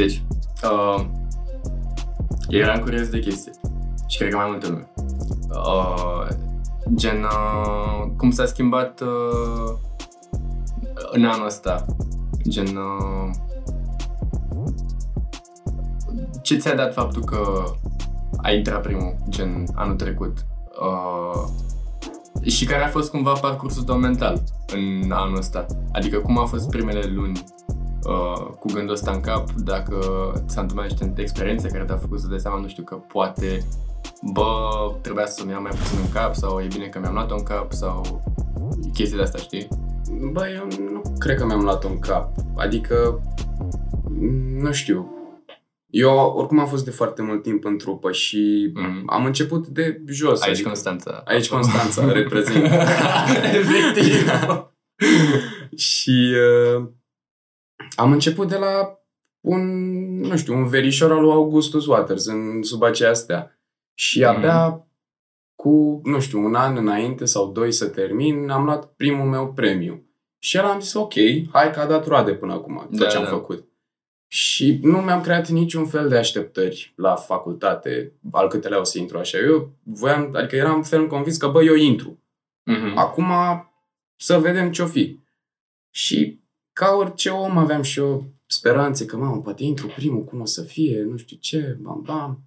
Deci, uh, eram curios de chestii. Și cred că mai multă lume. Uh, gen, uh, cum s-a schimbat uh, în anul ăsta? Gen, uh, ce ți-a dat faptul că ai intrat primul, gen, anul trecut? Uh, și care a fost cumva parcursul tău mental în anul ăsta? Adică cum au fost primele luni uh, cu gândul ăsta în cap, dacă ți-a întâmplat niște experiențe care te-au făcut să dai seama, nu știu, că poate, bă, trebuia să-mi iau mai puțin în cap sau e bine că mi-am luat-o în cap sau chestii de asta, știi? Bă, eu nu cred că mi-am luat-o în cap. Adică, nu știu, eu oricum am fost de foarte mult timp în trupă și mm-hmm. am început de jos. Aici adică, Constanța. Aici Constanța reprezint. Efectiv. și uh, am început de la un, nu știu, un verișor al lui Augustus Waters în sub aceea astea. Și mm-hmm. abia cu, nu știu, un an înainte sau doi să termin, am luat primul meu premiu. Și el am zis, ok, hai că a dat roade până acum, tot da, ce am da. făcut. Și nu mi-am creat niciun fel de așteptări la facultate, al câtelea o să intru așa. Eu voiam, adică eram fel convins că, bă, eu intru. Mm-hmm. Acum să vedem ce-o fi. Și ca orice om aveam și eu speranțe că, mamă, poate intru primul, cum o să fie, nu știu ce, bam, bam.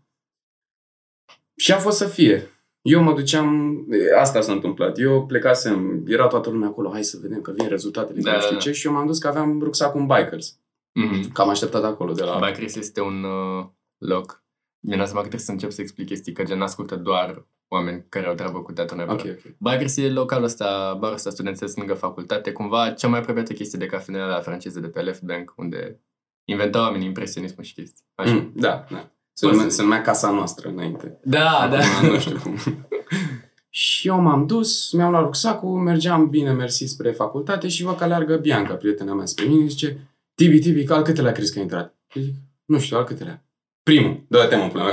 Și a fost să fie. Eu mă duceam, asta s-a întâmplat, eu plecasem, era toată lumea acolo, hai să vedem că vin rezultatele, da, nu știu da, ce, și eu m-am dus că aveam rucsacul în bikers. Mm-hmm. Cam așteptat acolo de la... Bikers este un uh, loc, mi-am seama că trebuie să încep să explic chestii, că gen ascultă doar oameni care au treabă cu teatru nevră. Okay, okay. Bikers e localul ăsta, barul ăsta studențesc lângă facultate, cumva cea mai apropiată chestie de cafenea la franceză de pe Left Bank, unde inventau oamenii impresionism și chestii. Așa. Mm, da, da. Se numea, se numea casa noastră înainte. Da, Acum, da. Nu știu cum. și eu m-am dus, mi-am luat rucsacul, mergeam bine mersi spre facultate și văd că aleargă Bianca, prietena mea, spre mine, zice, Tibi, Tibi, că al câtelea crezi că ai intrat? Zic, nu știu, al câtelea. Primul, dă-te mă până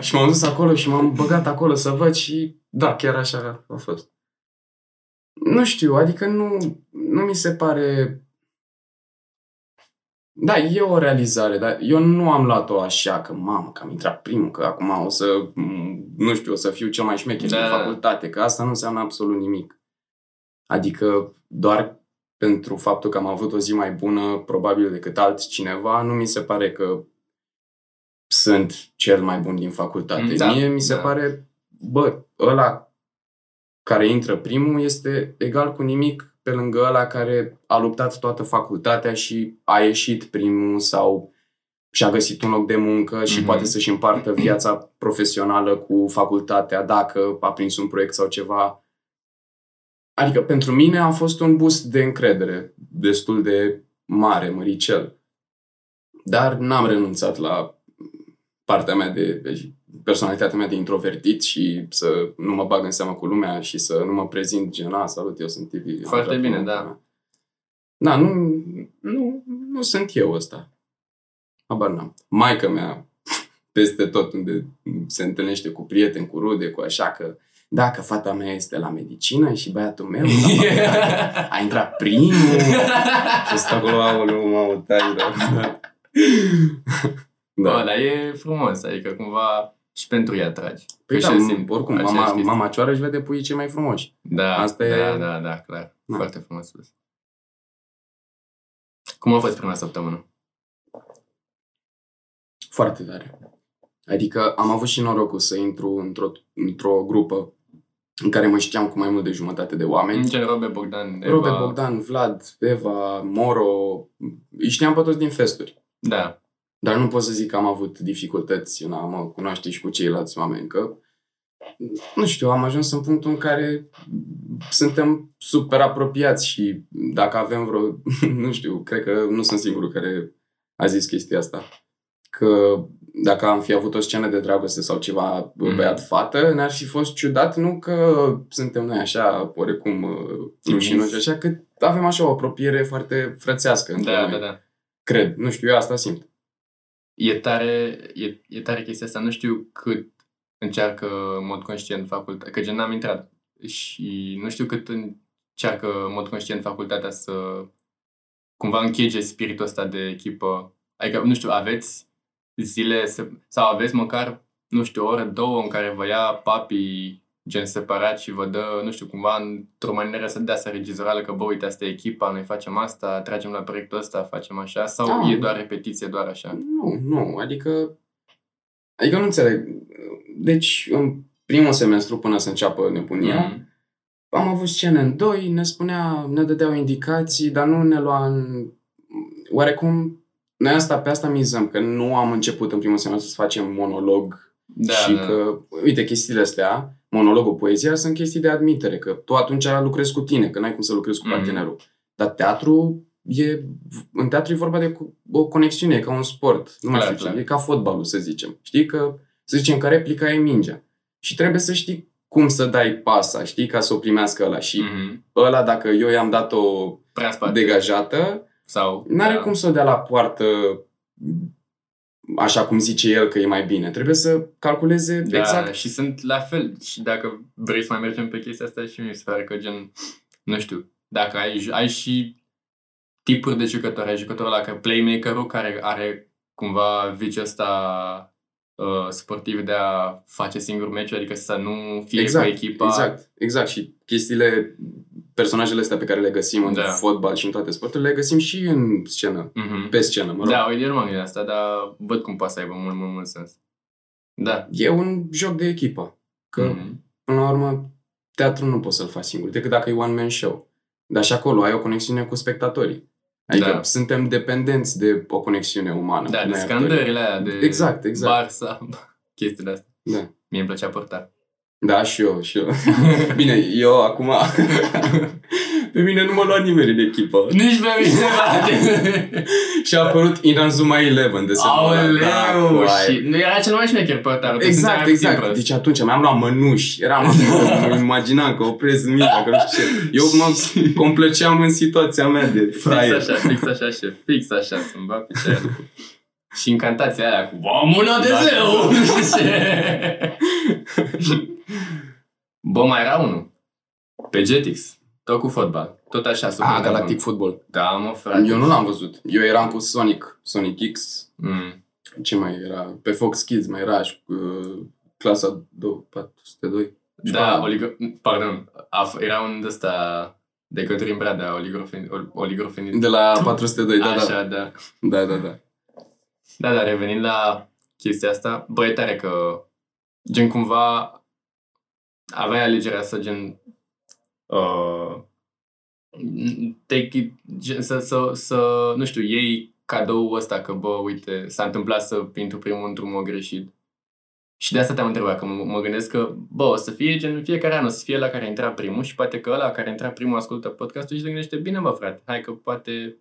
Și m-am dus acolo și m-am băgat acolo să văd și da, chiar așa a fost. Nu știu, adică nu, nu mi se pare da, e o realizare, dar eu nu am luat-o așa că, mamă, că am intrat primul, că acum o să, nu știu, o să fiu cel mai șmecher da. în facultate, că asta nu înseamnă absolut nimic. Adică doar pentru faptul că am avut o zi mai bună, probabil decât altcineva, nu mi se pare că sunt cel mai bun din facultate. Da, Mie mi se da. pare, bă, ăla care intră primul este egal cu nimic pe lângă ăla care a luptat toată facultatea și a ieșit primul sau și-a găsit un loc de muncă și mm-hmm. poate să-și împartă viața profesională cu facultatea dacă a prins un proiect sau ceva. Adică pentru mine a fost un boost de încredere destul de mare, măricel. Dar n-am renunțat la partea mea de, de personalitatea mea de introvertit și să nu mă bag în seamă cu lumea și să nu mă prezint gen, a, salut, eu sunt TV. Foarte bine, da. Da, nu, nu, nu sunt eu ăsta. Habar n-am. Maica mea, peste tot unde se întâlnește cu prieteni, cu rude, cu așa că dacă fata mea este la medicină și băiatul meu a intrat primul și stă acolo, aoleu, mă, tai, da. da. dar e frumos, adică cumva și pentru ea tragi. Păi da, simt, oricum, mama, mama cioară își vede puii cei mai frumoși. Da, Asta da, e... da, da, clar. Da. Foarte frumos spus. Cum a fost prima săptămână? Foarte tare. Adică am avut și norocul să intru într-o, într-o grupă în care mă știam cu mai mult de jumătate de oameni. Ce Robe Bogdan, Eva... Robe Bogdan, Vlad, Eva, Moro, îi știam pe toți din festuri. Da. Dar nu pot să zic că am avut dificultăți în a mă cunoaște și cu ceilalți oameni, că nu știu, am ajuns în punctul în care suntem super apropiați și dacă avem vreo, nu știu, cred că nu sunt singurul care a zis chestia asta. Că dacă am fi avut o scenă de dragoste sau ceva mm. băiat-fată, ne-ar fi fost ciudat, nu că suntem noi așa, oarecum rușinoși, așa, că avem așa o apropiere foarte frățească între da, noi. Da, da. Cred, nu știu, eu asta simt e tare, e, e tare chestia asta. Nu știu cât încearcă în mod conștient facultatea, că gen n-am intrat și nu știu cât încearcă în mod conștient facultatea să cumva închege spiritul ăsta de echipă Adică, nu știu, aveți zile se- sau aveți măcar, nu știu, o oră, două în care vă ia papii gen separat și vă dă, nu știu, cumva într-o manieră să dea să regizorală că, bă, uite, asta e echipa, noi facem asta, tragem la proiectul ăsta, facem așa, sau Da. e doar repetiție, doar așa? Nu, nu, adică... Adică nu înțeleg. Deci, în primul semestru, până să înceapă nebunia, Mm. am avut scene în doi, ne spunea, ne dădeau indicații, dar nu ne lua în... Oarecum, noi asta, pe asta mizăm, că nu am început în primul semestru să facem monolog Da, și da. că, uite, chestiile astea, monologul, poezia, sunt chestii de admitere, că tu atunci lucrezi cu tine, că n-ai cum să lucrezi cu Mhm. partenerul. Dar teatru e, în teatru e vorba de co- o conexiune, e ca un sport, nu mai Clar, știu ce, clar. e ca fotbalul, să zicem. Știi că, să zicem că replica e mingea. Și trebuie să știi cum să dai pasa, știi, ca să o primească ăla. Și Mhm. ăla, dacă eu i-am dat-o Prea în spate. degajată, Sau, n-are da. cum să o dea la poartă așa cum zice el că e mai bine. Trebuie să calculeze Da, exact. și sunt la fel. Și dacă vrei să mai mergem pe chestia asta și mi se pare că gen, nu știu, dacă ai, ai și tipuri de jucători, ai jucătorul ăla ca playmaker-ul care are cumva viciul ăsta uh, sportiv de a face singur meciul, adică să nu fie exact, cu echipa. Exact, exact. Și chestiile, personajele astea pe care le găsim în Da. fotbal și în toate sporturile, le găsim și în scenă, Mhm. pe scenă, mă rog. Da, uite, eu nu m-am gândit la asta, dar văd cum poate să aibă mult, mult, mult sens. Da. E un joc de echipă. Că, Mhm. până la urmă, teatru nu poți să-l faci singur, decât dacă e one-man show. Dar și acolo ai o conexiune cu spectatorii. Adică Da. suntem dependenți de o conexiune umană. Da, de noi actorii. scandările alea, de Exact, exact. Barça, chestiile astea. Da. Mie îmi plăcea portar. Da, și eu, și eu. Bine, eu acum... pe mine nu mă lua nimeni în echipă. Nici pe mine, frate. și a apărut Inazuma Eleven de Aoleu! și nu era cel mai șmecher portarul. tu Exact, simțeai puțin exact. prost. Deci atunci mi-am luat mănuși. Eram acolo, mă imaginam că oprez în mine, că nu știu ce. Eu mă complăceam în situația mea de Fix fraier. așa, fix așa, șef. Fix așa, să-mi bat picioarele. Și incantația aia cu Bă, mâna de Da. zeu! Bă, mai era unul. Pe Jetix. Tot cu fotbal. Tot așa, super Ah, nebun. Galactic Football. Da, mă, frate. Eu nu l-am văzut. Eu eram cu Sonic, Sonic X. Mm. Ce mai era? Pe Fox Kids mai era și cu uh, clasa 2, 402. Da, oligo... Pardon. A, f- era un ăsta de Cătălin Bradea, oligofeni... oligofeni... De la 402, da, da. Așa, da. Da, da, da. Da, dar revenind la chestia asta, bă, e tare că gen cumva aveai alegerea să gen uh, take it, gen, să, să, să, nu știu, iei cadou ăsta că, bă, uite, s-a întâmplat să intru primul într-un mod greșit. Și de asta te-am întrebat, că mă, mă gândesc că, bă, o să fie gen în fiecare an, o să fie la care intra primul și poate că ăla care intra primul ascultă podcastul și se gândește, bine, bă, frate, hai că poate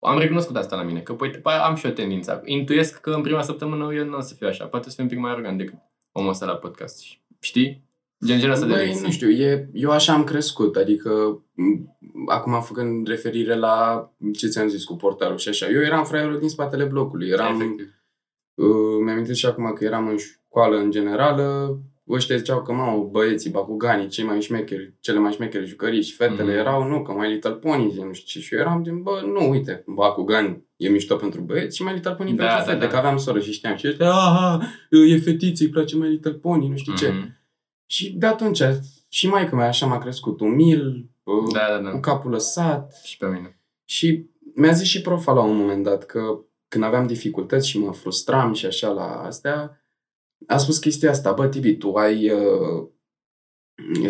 am recunoscut asta la mine, că poate, am și o tendință. Intuiesc că în prima săptămână eu nu o să fiu așa. Poate să fiu un pic mai arogant decât omul ăsta la podcast. Știi? Gen genul ăsta de Băi, lecții. nu știu, e, eu așa am crescut, adică m, acum făcând referire la ce ți-am zis cu portarul și așa, eu eram fraierul din spatele blocului, eram, Efectiv. uh, mi-am și acum că eram în școală în generală, ăștia ziceau că, mă, băieții, bacuganii, cei mai șmecheri, cele mai șmecheri jucării și fetele Mhm. erau, nu, că My Little Pony, nu știu ce, și eu eram din, bă, nu, uite, Bakugan e mișto pentru băieți și My Little Pony Da, pentru da, fete, da. că aveam soră și știam și ăștia, aha, e fetiță, îi place My Little Pony, nu știu ce. Mhm. Și de atunci, și mai mea așa m-a crescut umil, uh, Da, da, da. cu capul lăsat. Și pe mine. Și mi-a zis și profa la un moment dat că când aveam dificultăți și mă frustram și așa la astea, a spus chestia asta, bă, Tibi, tu ai uh,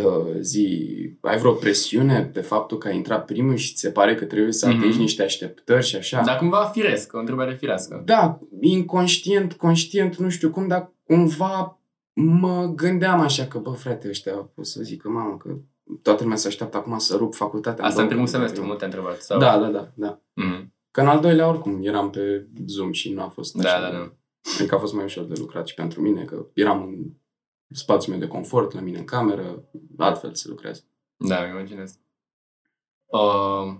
uh, zi, ai vreo presiune pe faptul că ai intrat primul și ți se pare că trebuie să atingi Mhm. niște așteptări și așa. Dar cumva firesc, o întrebare firească. Da, inconștient, conștient, nu știu cum, dar cumva mă gândeam așa că, bă, frate, ăștia pot să zică, mamă, că toată lumea se așteaptă acum să rup facultatea. Asta în primul două, semestru, două. nu te-a întrebat. Sau... Da, da, da, da. Mhm. Că în al doilea, oricum, eram pe Zoom și nu a fost Da, așa. da, da. Adică a fost mai ușor de lucrat și pentru mine, că eram în spațiul meu de confort, la mine în cameră, altfel se lucrează. Da, îmi imaginez. Uh,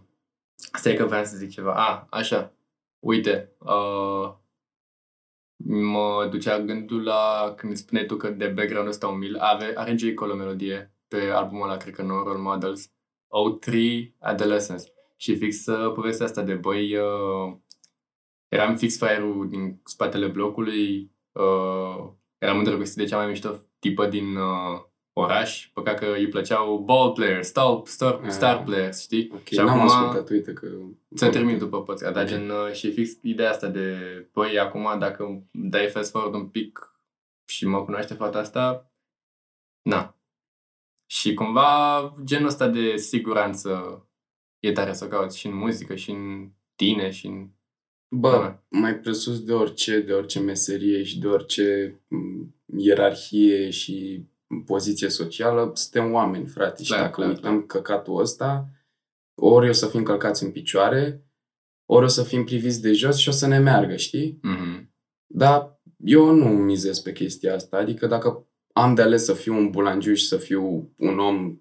stai că vreau să zic ceva. A, așa. Uite. Uh, mă ducea gândul la când spuneai tu că de background ăsta umil are, are J. Cole o melodie pe albumul ăla, cred că No Role Models, O3 Adolescence. Și fix uh, povestea asta de băi uh, eram fix fraierul din spatele blocului, uh, eram îndrăgostit de cea mai mișto tipă din uh, oraș, păcat că îi plăceau ball players, star, star, Ah. star players, știi? Ok, și n-am acum ascultat, uite că... să termin după podcast, dar Ok. gen, uh, și e fix ideea asta de, păi, acum dacă dai fast forward un pic și mă cunoaște fata asta, na. Și cumva genul ăsta de siguranță e tare să o cauți și în muzică, și în tine, și în... Bă, Da. mai presus de orice, de orice meserie și de orice m, ierarhie și poziție socială, suntem oameni, frate. Și Clar, dacă clar, uităm căcatul ăsta, ori o să fim călcați în picioare, ori o să fim priviți de jos și o să ne meargă, știi? Mhm. Dar eu nu mizez pe chestia asta. Adică dacă am de ales să fiu un bulangiu și să fiu un om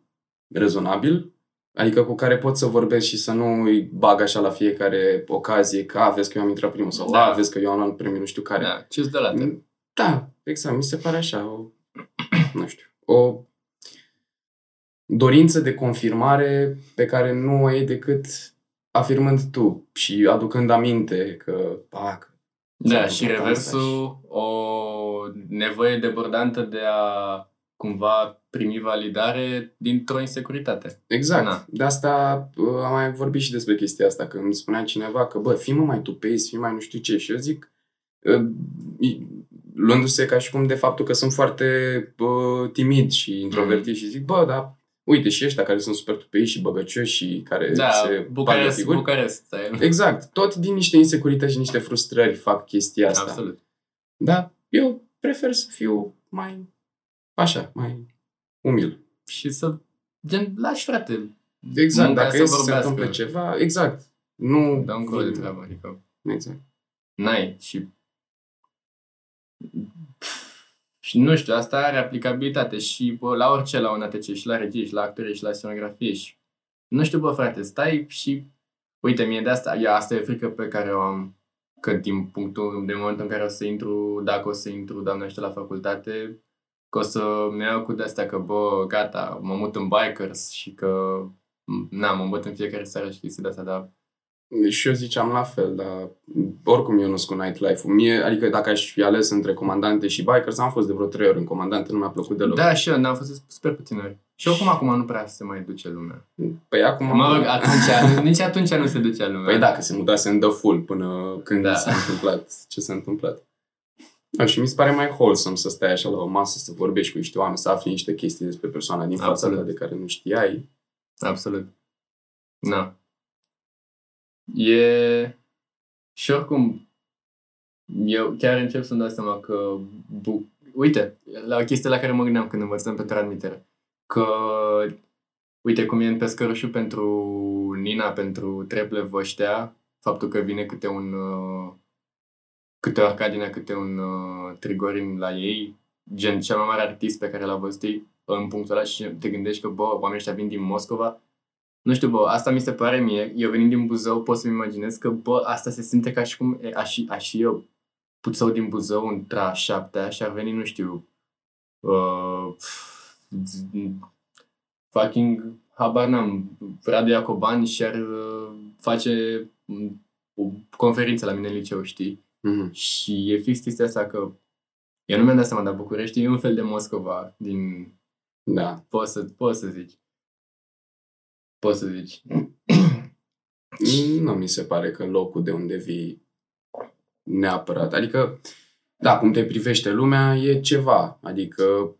rezonabil, adică cu care pot să vorbesc și să nu îi bag așa la fiecare ocazie că a, vezi că eu am intrat primul sau Da. a, vezi că eu am luat premiul nu știu care. Da, ce-ți de la te? Da, exact. Mi se pare așa o, nu știu, o dorință de confirmare pe care nu o e decât afirmând tu și aducând aminte că, pac, Da, ți-am și făcut asta reversul, o nevoie debordantă de a cumva primi validare dintr-o insecuritate. Exact. Na. De asta uh, am mai vorbit și despre chestia asta, când îmi spunea cineva că, bă, fii mă mai tupezi, fii mai nu știu ce. Și eu zic, uh, i- luându-se ca și cum de faptul că sunt foarte uh, timid și introvertit și zic, bă, dar uite și ăștia care sunt super tupeiți și băgăcioși și care Da, se bagă Bucarest, figuri. Bucarest. style. Exact. Tot din niște insecurități și niște frustrări fac chestia asta. Absolut. Da, eu prefer să fiu mai așa, mai umil. Și să, gen, lași frate, Exact, Munca dacă să e să se vorbească. întâmple ceva, exact. Nu... dăm încolo de treabă, adică Exact. n-ai și și nu știu, asta are aplicabilitate și bă, la orice, la un ATC, și la regie, și la actorie, și la scenografie și nu știu, bă, frate, stai și uite, mie de asta, ia, asta e frică pe care o am că din punctul, de momentul în care o să intru, dacă o să intru, doamne, la facultate, că o să mi iau cu de-astea că, bă, gata, mă mut în bikers și că, na, mă îmbăt în fiecare seară și chestii de-astea, dar Și eu ziceam la fel, dar oricum eu nu sunt cu nightlife-ul. Mie, adică dacă aș fi ales între comandante și bikers, am fost de vreo trei ori în comandante, nu mi-a plăcut deloc. Da, și eu, n-am fost super puțin ori. Și oricum acum nu prea se mai duce lumea. Păi acum... Mă rog, atunci, nici atunci nu se ducea lumea. Păi dacă se mutase în The Full până când Da. s-a întâmplat ce s-a întâmplat. Da, și mi se pare mai wholesome să stai așa la o masă, să vorbești cu niște oameni, să afli niște chestii despre persoana din fața Absolut. ta de care nu știai. Absolut. Na. E... Și oricum, eu chiar încep să-mi dau seama că... Bu... Uite, la o chestie la care mă gândeam când învățăm pe transmitere. Că, uite cum e în pescărușul pentru Nina, pentru treple ăștia, faptul că vine câte un... Uh, câte o Arcadina, câte un uh, Trigorin la ei, gen cel mai mare artist pe care l-a văzut ei în punctul ăla și te gândești că, bă, oamenii ăștia vin din Moscova, nu știu, bă, asta mi se pare mie, eu venind din Buzău pot să-mi imaginez că, bă, asta se simte ca și cum e, aș, fi- aș fi eu puțău din Buzău între a șaptea și ar veni, nu știu, uh, fucking, habar n-am, Radu Iacoban și ar uh, face mm, o conferință la mine în liceu, știi? Mhm. Și e fix chestia asta că eu nu mi-am dat seama, dar București e un fel de Moscova din... Da. Poți să, poți să zici. Poți să zici. Nu mi se pare că locul de unde vii neapărat. Adică, da, cum te privește lumea e ceva. Adică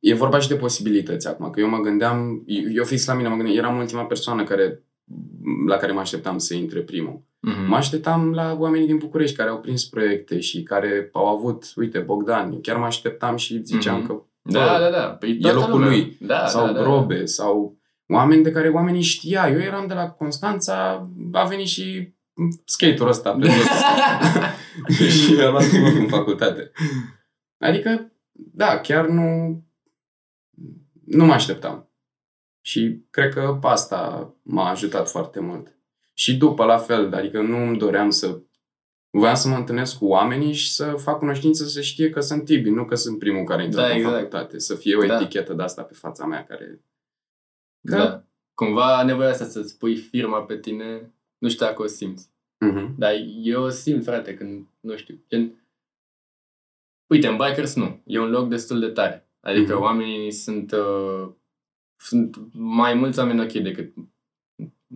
e vorba și de posibilități acum. Că eu mă gândeam, eu fix la mine mă gândeam, eram ultima persoană care, la care mă așteptam să intre primul. Mm-hmm. Mă așteptam la oamenii din București care au prins proiecte și care au avut, uite, Bogdan, eu chiar mă așteptam și ziceam Mhm. că Da, da, da. Păi e toată locul lumea. lui. Da, sau da, da. Grobe, sau oameni de care oamenii știa. Eu eram de la Constanța, a venit și skaterul ăsta pe jos. și a luat loc în facultate. Adică, da, chiar nu nu mă așteptam. Și cred că asta m-a ajutat foarte mult. Și după, la fel, adică nu îmi doream să... Voiam să mă întâlnesc cu oamenii și să fac cunoștință, să știe că sunt Tibi, nu că sunt primul care intră Da, în exact. facultate. Să fie o Da. etichetă de asta pe fața mea care... Că, Da. Cumva nevoia asta să-ți pui firma pe tine, nu știu dacă o simți. Mhm. Dar eu simt, frate, când, nu știu, gen... Uite, în Bikers nu. E un loc destul de tare. Adică Mhm. oamenii sunt... Uh, sunt mai mulți oameni ok decât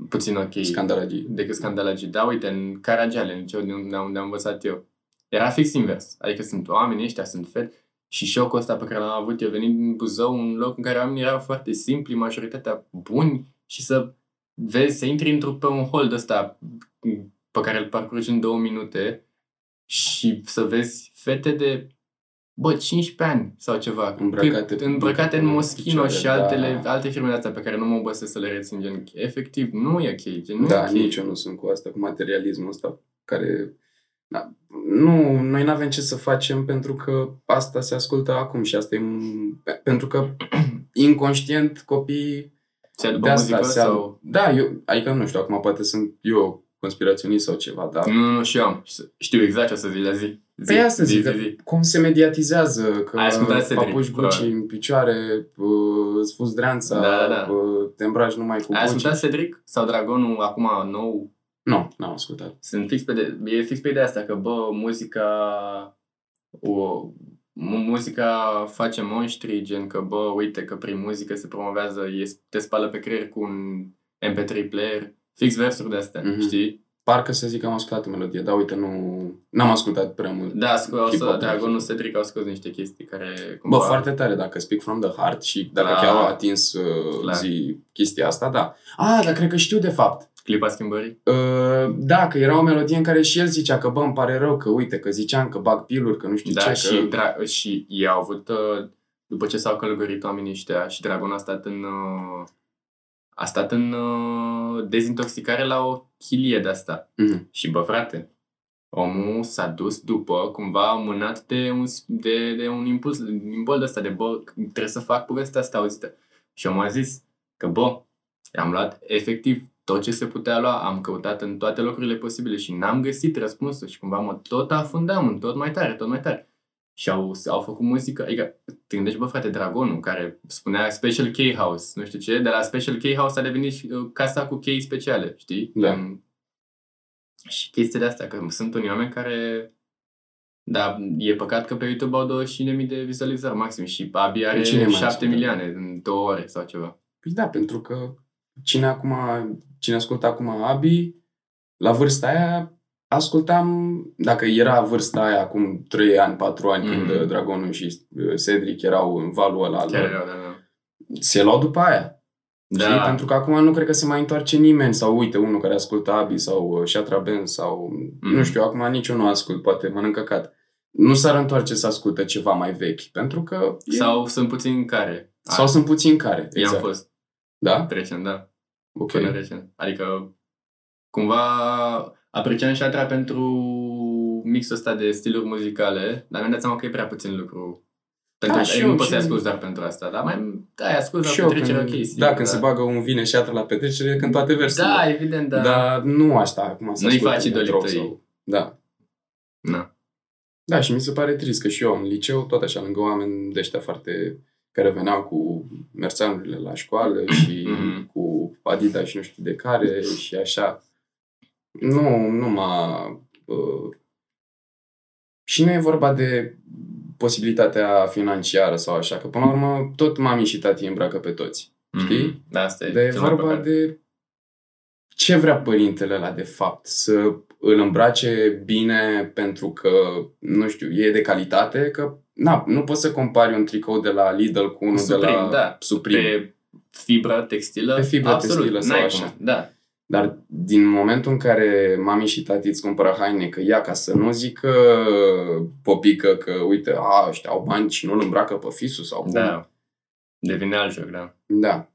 puțin ok Scandalagii. decât scandalagii. Da, uite, în Caragiale, în liceu de unde am, unde am învățat eu, era fix invers. Adică sunt oamenii ăștia, sunt fete și șocul ăsta pe care l-am avut eu venind din Buzău, un loc în care oamenii erau foarte simpli, majoritatea buni și să vezi, să intri într-un pe un hol ăsta pe care îl parcurgi în două minute și să vezi fete de bă, 15 ani sau ceva. Îmbrăcate Cât- îmbrăcate în pe Moschino picioare, și altele, da. alte firme de astea pe care nu mă obosesc să le rețin. Gen, efectiv, nu e ok. Gen, nu Da, e ok. nici eu nu sunt cu asta, cu materialismul ăsta care... Da, nu, noi nu avem ce să facem pentru că asta se ascultă acum și asta e... m- Pentru că inconștient copiii Se după de asta muzică se sau... Da, eu, adică nu știu, acum poate sunt eu conspiraționist sau ceva, dar... Nu, nu, și eu am. Știu exact ce o să zi la zi. zi Păi asta zi, zic, zi, că zi. cum se mediatizează, că Ai ascultat Cedric, papuci Gucci probabil. în picioare, uh, îți fuzi dreanța, Da, da, da. uh, te îmbraci numai cu Ai Gucci. ascultat Cedric sau Dragonul acum nou? Nu, n-am ascultat. Sunt fix pe de, e fix pe ideea asta, că bă, muzica o, mu- muzica face monștri, gen că bă, uite că prin muzică se promovează, e, te spală pe creier cu un MP3 player, fix versuri de astea, Mhm. știi? Parcă să zic că am ascultat melodie, dar uite, nu... N-am ascultat prea mult. Da, scu- au Hip-hop, să, Dragonul hip-hop. Cedric au scos niște chestii care Bă, cumva... foarte tare, dacă speak from the heart și dacă Clar. chiar au atins uh, Clar. zi chestia asta, da. Ah, dar cred că știu de fapt. Clipa schimbării? Uh, da, că era o melodie în care și el zicea că, bă, îmi pare rău, că uite, că ziceam că bag piluri, că nu știu Da, ce, și, că... dra- și ei au avut, uh, după ce s-au călătorit oamenii ăștia și Dragon a stat în, uh, a stat în uh, dezintoxicare la o chilie de asta. Mhm. Și bă, frate, omul s-a dus după, cumva mânat de un, de, de un impuls, un imbol de ăsta, de bă, trebuie să fac povestea asta auzită. Și omul a zis că, bă, am luat efectiv tot ce se putea lua, am căutat în toate locurile posibile și n-am găsit răspunsul și cumva mă tot afundam în tot mai tare, tot mai tare. Și au, au făcut muzică, adică te gândești, bă, frate, Dragonul, care spunea Special K House, nu știu ce, de la Special K House a devenit și, uh, casa cu chei speciale, știi? Da. Gen- și chestiile astea, că sunt unii oameni care da, e păcat că pe YouTube au 25.000 de vizualizări maxim și Abi are Cine mai 7 ascultă? milioane în două ore sau ceva. Păi da, pentru că cine acum, cine ascultă acum Abi, la vârsta aia, ascultam, dacă era vârsta aia acum 3 ani, 4 ani, Mhm. când uh, Dragonul și uh, Cedric erau în valul ăla, al Chiar lor, erau, da, da. se luau după aia. Da. Știi? Pentru că acum nu cred că se mai întoarce nimeni sau uite, unul care ascultă Abi sau uh, Shatra Ben sau Mhm. nu știu, acum nici eu nu ascult, poate mănâncă cat. Nu s-ar întoarce să ascultă ceva mai vechi, pentru că e- Sau sunt puțini care. sau sunt puțini care. I-am Exact. fost Da? recent, da. Ok. Până recent. Adică cumva apreciam Shatra pentru mixul ăsta de stiluri muzicale, dar mi-am dat seama că e prea puțin lucru. Pentru Da, că și nu eu, poți să-i și- asculti doar pentru asta, dar mai da, ascult Și la eu, petrecere când, ok. sigur, da, când se bagă un vine și atră la petrecere, când toate versurile. Da, evident, da. Dar nu asta acum să Nu-i asculte faci în idolii metrou tăi. sau- Da. Na. Da, și mi se pare trist că și eu în liceu, tot așa, lângă oameni de ăștia foarte care veneau cu merțanurile la școală și Mhm. cu Adidas și nu știu de care și așa. Nu, nu m-a... Uh, și nu e vorba de posibilitatea financiară sau așa, că până la urmă tot mami și tati îmbracă pe toți. Știi? Mhm. Da, asta e. Dar e cel mai vorba păcat. de ce vrea părintele ăla de fapt? Să îl îmbrace bine pentru că, nu știu, e de calitate? Că na, nu poți să compari un tricou de la Lidl cu unul de Supreme, la da. Supreme. Pe fibră textilă? Pe fibră Absolut, textilă sau n-ai așa. Cum. Da. Dar din momentul în care mami și tati îți cumpără haine, că ia ca să nu zică popică că, uite, a, ăștia au bani și nu îl îmbracă pe fisul sau cum. Da. Devine alt joc, da. Da.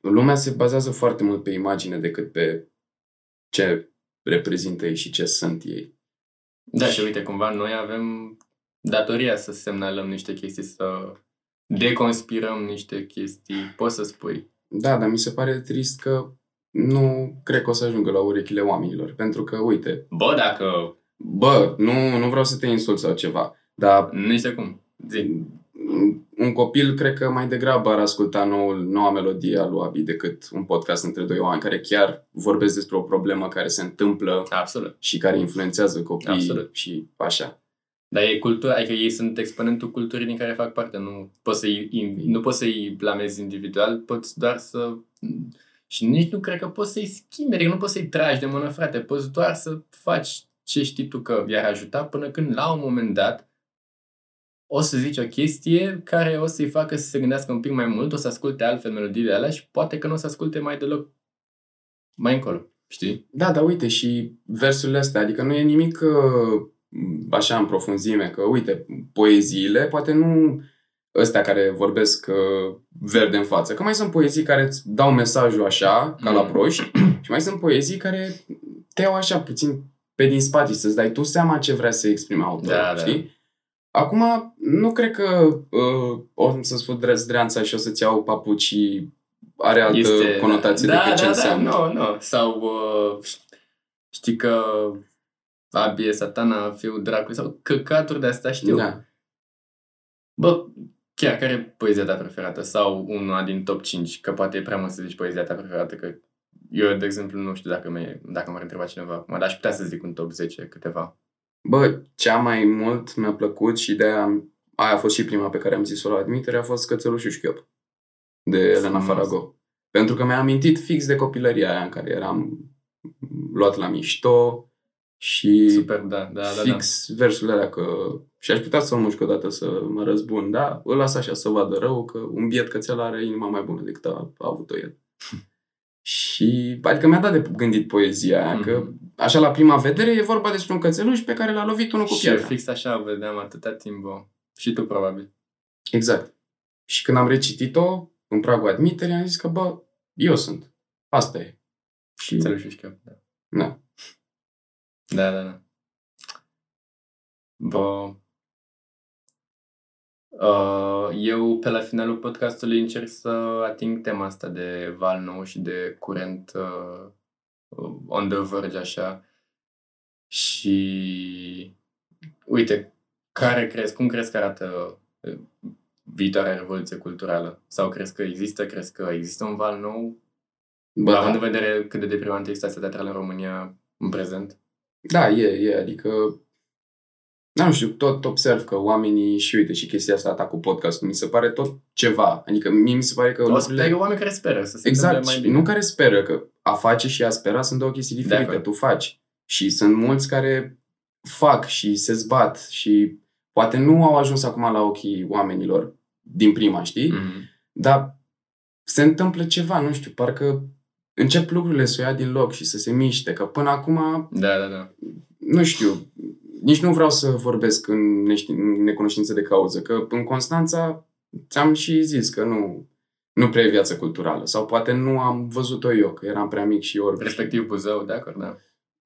Lumea se bazează foarte mult pe imagine decât pe ce reprezintă ei și ce sunt ei. Da, și uite, cumva noi avem datoria să semnalăm niște chestii, să deconspirăm niște chestii. Poți să spui. Da, dar mi se pare trist că nu cred că o să ajungă la urechile oamenilor. Pentru că, uite, Bă, dacă... bă, nu, nu vreau să te insult sau ceva, dar Nici de cum. Zi. Un copil cred că mai degrabă ar asculta noul, noua melodie a lui Abi decât un podcast între doi oameni care chiar vorbesc despre o problemă care se întâmplă Absolut. și care influențează copiii Absolut. și așa. Dar e cultura, adică ei sunt exponentul culturii din care fac parte. Nu poți să-i, nu poți să-i blamezi individual, poți doar să... Și nici nu cred că poți să-i schimbi, adică nu poți să-i tragi de mână, frate. Poți doar să faci ce știi tu că i-ar ajuta până când, la un moment dat, o să zici o chestie care o să-i facă să se gândească un pic mai mult, o să asculte altfel melodiile alea și poate că nu o să asculte mai deloc mai încolo. Știi? Da, dar uite și versurile astea, adică nu e nimic uh, așa în profunzime, că uite, poeziile, poate nu ăstea care vorbesc uh, verde în față, că mai sunt poezii care îți dau mesajul așa, ca la Mm. proști, și mai sunt poezii care te iau așa puțin pe din spate și să-ți dai tu seama ce vrea să exprime autorul, Da, da. știi? Acum, nu cred că uh, o să-ți fut drezdreanța și o să-ți iau papucii are altă este, conotație da, decât ce da, înseamnă. Da, nu, nu. Sau uh, știi că Abi e satana, fiul dracului, sau căcaturi de astea știu. Da. Bă, chiar care e poezia ta preferată? Sau una din top 5? Că poate e prea mult să zici poezia ta preferată, că eu, de exemplu, nu știu dacă, mă, dacă m-ar întreba cineva acum, dar aș putea să zic un top 10 câteva. Bă, cea mai mult mi-a plăcut și de aia, am- aia a fost și prima pe care am zis-o la admitere, a fost Cățeluș și Șchiop de Elena Frumos. Farago. Pentru că mi-a amintit fix de copilăria aia în care eram luat la mișto și Super, da, da, da. da. fix versurile alea că și aș putea să-l mușc odată să mă răzbun, da? Îl las așa să vadă rău că un biet cățel are inima mai bună decât a, a avut-o el. și adică mi-a dat de gândit poezia aia, că Mhm. așa la prima vedere e vorba despre un cățeluș pe care l-a lovit unul cu Și eu piatra. fix așa vedeam atâta timp, bă. Și tu, probabil. Exact. Și când am recitit-o, în pragul admiterii, am zis că, bă, eu sunt. Asta e. Și, Înțeleg și știu. Da. da. Da, da, da. Bă, uh, eu pe la finalul podcastului încerc să ating tema asta de val nou și de curent uh, on the verge așa. Și uite, care crezi, cum crezi că arată uh, viitoarea revoluție culturală? Sau crezi că există, crezi că există un val nou? Bă, Având în da. vedere cât de deprimantă este stația teatrală în România în prezent? da, e, e, adică nu știu, tot observ că oamenii și uite și chestia asta ta cu podcastul, mi se pare tot ceva. Adică mie mi se pare că O lucrurile- sper, oameni care speră să se Exact, întâmple mai și bine. nu care speră, că a face și a spera sunt două chestii diferite. acord. Tu faci. Și sunt mulți care fac și se zbat și poate nu au ajuns acum la ochii oamenilor din prima, știi? Mhm. Dar se întâmplă ceva, nu știu, parcă încep lucrurile să o ia din loc și să se miște, că până acum, Da, da, da. nu știu, nici nu vreau să vorbesc în, nești, în necunoștință de cauză, că în Constanța ți-am și zis că nu, nu prea e viață culturală sau poate nu am văzut-o eu, că eram prea mic și ori. Respectiv Buzău, de acord, da.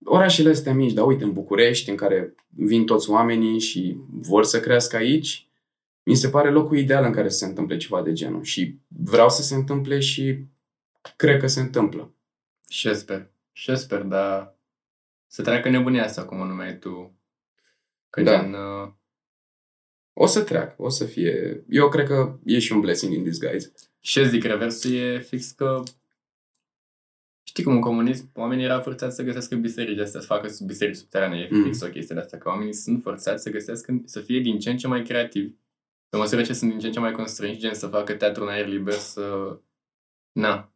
Orașele astea mici, dar uite, în București, în care vin toți oamenii și vor să crească aici, mi se pare locul ideal în care să se întâmple ceva de genul. Și vreau să se întâmple și cred că se întâmplă. Și eu sper. Și eu sper, dar să treacă nebunia asta, cum o numeai tu. Că Da. gen... Uh, O să treacă, o să fie... Eu cred că e și un blessing in disguise. și eu zic, reversul e fix că... Știi cum în comunism oamenii erau forțați să găsească biserici astea, să facă biserici subterane. E Mm. fix o chestie de asta, că oamenii sunt forțați să găsească, să fie din ce în ce mai creativi. Pe măsură ce sunt din ce în ce mai constrânși, gen să facă teatru în aer liber, să... Na.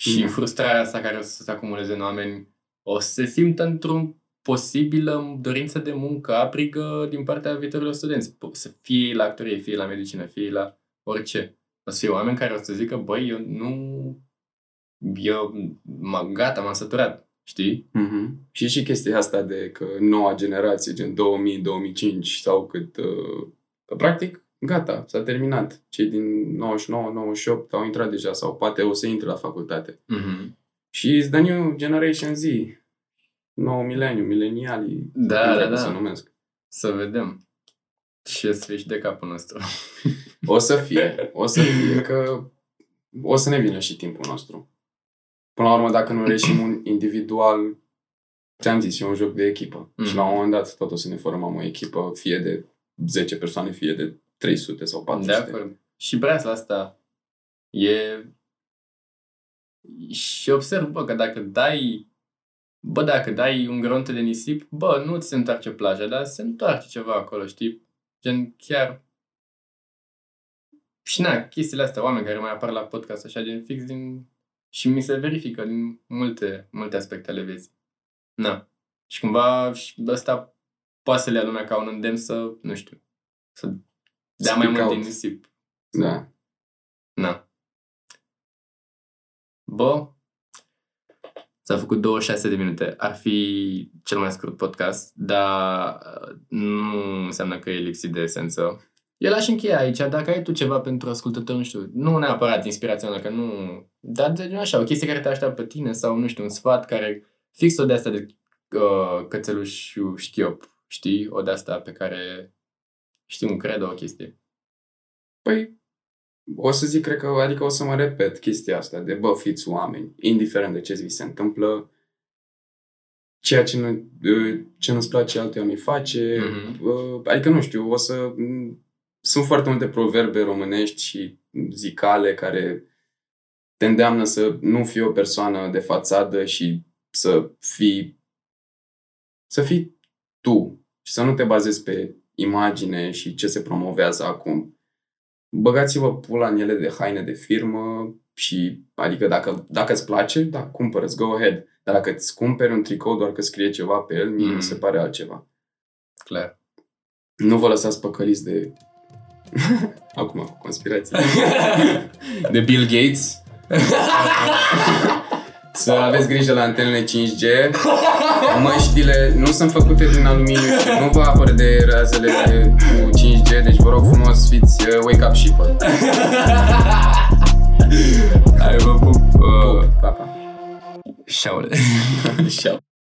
Și Da. frustrarea asta care o să se acumuleze în oameni o să se simtă într-un posibilă dorință de muncă aprigă din partea viitorilor studenți. Po- Să fie la actorie, fie la medicină, fie la orice. O să fie oameni care o să zică, băi, eu nu... Eu, m- gata, m-am săturat. Știi? Mm-hmm. Și și chestia asta de că noua generație, gen 2000-2005 sau cât... Uh, că practic, gata, s-a terminat. Cei din 99-98 au intrat deja sau poate o să intre la facultate. Mm-hmm. Și is the new generation Z. Nou mileniu, milenialii. Da, cum da, dracu da. să numesc. Să vedem. Și să fie și de capul nostru. O să fie, o să fie că o să ne vină și timpul nostru. Până la urmă, dacă nu reșim un individual, ți-am zis, e un joc de echipă. Mhm. Și la un moment dat tot o să ne formăm o echipă, fie de 10 persoane, fie de 300 sau 400. De acord. Și breasla asta e... Și observ, bă, că dacă dai... Bă, dacă dai un gronte de nisip, bă, nu ți se întoarce plaja, dar se întoarce ceva acolo, știi? Gen, chiar... Și na, chestiile astea, oameni care mai apar la podcast așa, din fix din... Și mi se verifică din multe, multe aspecte ale vieții. Na. Și cumva și ăsta poate să le ia lumea ca un îndemn să, nu știu, să dea mai mult din nisip. Da. Na. Bă, s-a făcut 26 de minute. Ar fi cel mai scurt podcast, dar uh, nu înseamnă că e lipsit de esență. El aș încheia aici, dacă ai tu ceva pentru ascultător, nu știu, nu neapărat inspirațional, că nu... Dar de așa, o chestie care te așteaptă pe tine sau, nu știu, un sfat care... Fix o de asta de uh, cățeluș șchiop, știi? O de asta pe care... Știi, un cred o chestie. Păi, o să zic, cred că, adică o să mă repet chestia asta de, bă, fiți oameni, indiferent de ce vi se întâmplă, ceea ce, nu, ce nu-ți place altuia nu face, mm-hmm. adică nu știu, o să... Sunt foarte multe proverbe românești și zicale care te îndeamnă să nu fii o persoană de fațadă și să fii să fii tu și să nu te bazezi pe imagine și ce se promovează acum. Băgați-vă pula în ele de haine de firmă și, adică dacă, dacă îți place, da, cumpără go ahead. Dar dacă îți cumperi un tricou doar că scrie ceva pe el, mie mm. mi se pare altceva. Clar. Nu vă lăsați păcăliți de... Acum, cu conspirații. de Bill Gates. Să aveți grijă la antenele 5G. Măștile nu sunt făcute din aluminiu și nu vă apăr de razele cu 5G, deci vă rog frumos, fiți uh, wake up sheeple. Hai, vă pup. Uh, Papa. Șaule. Șau.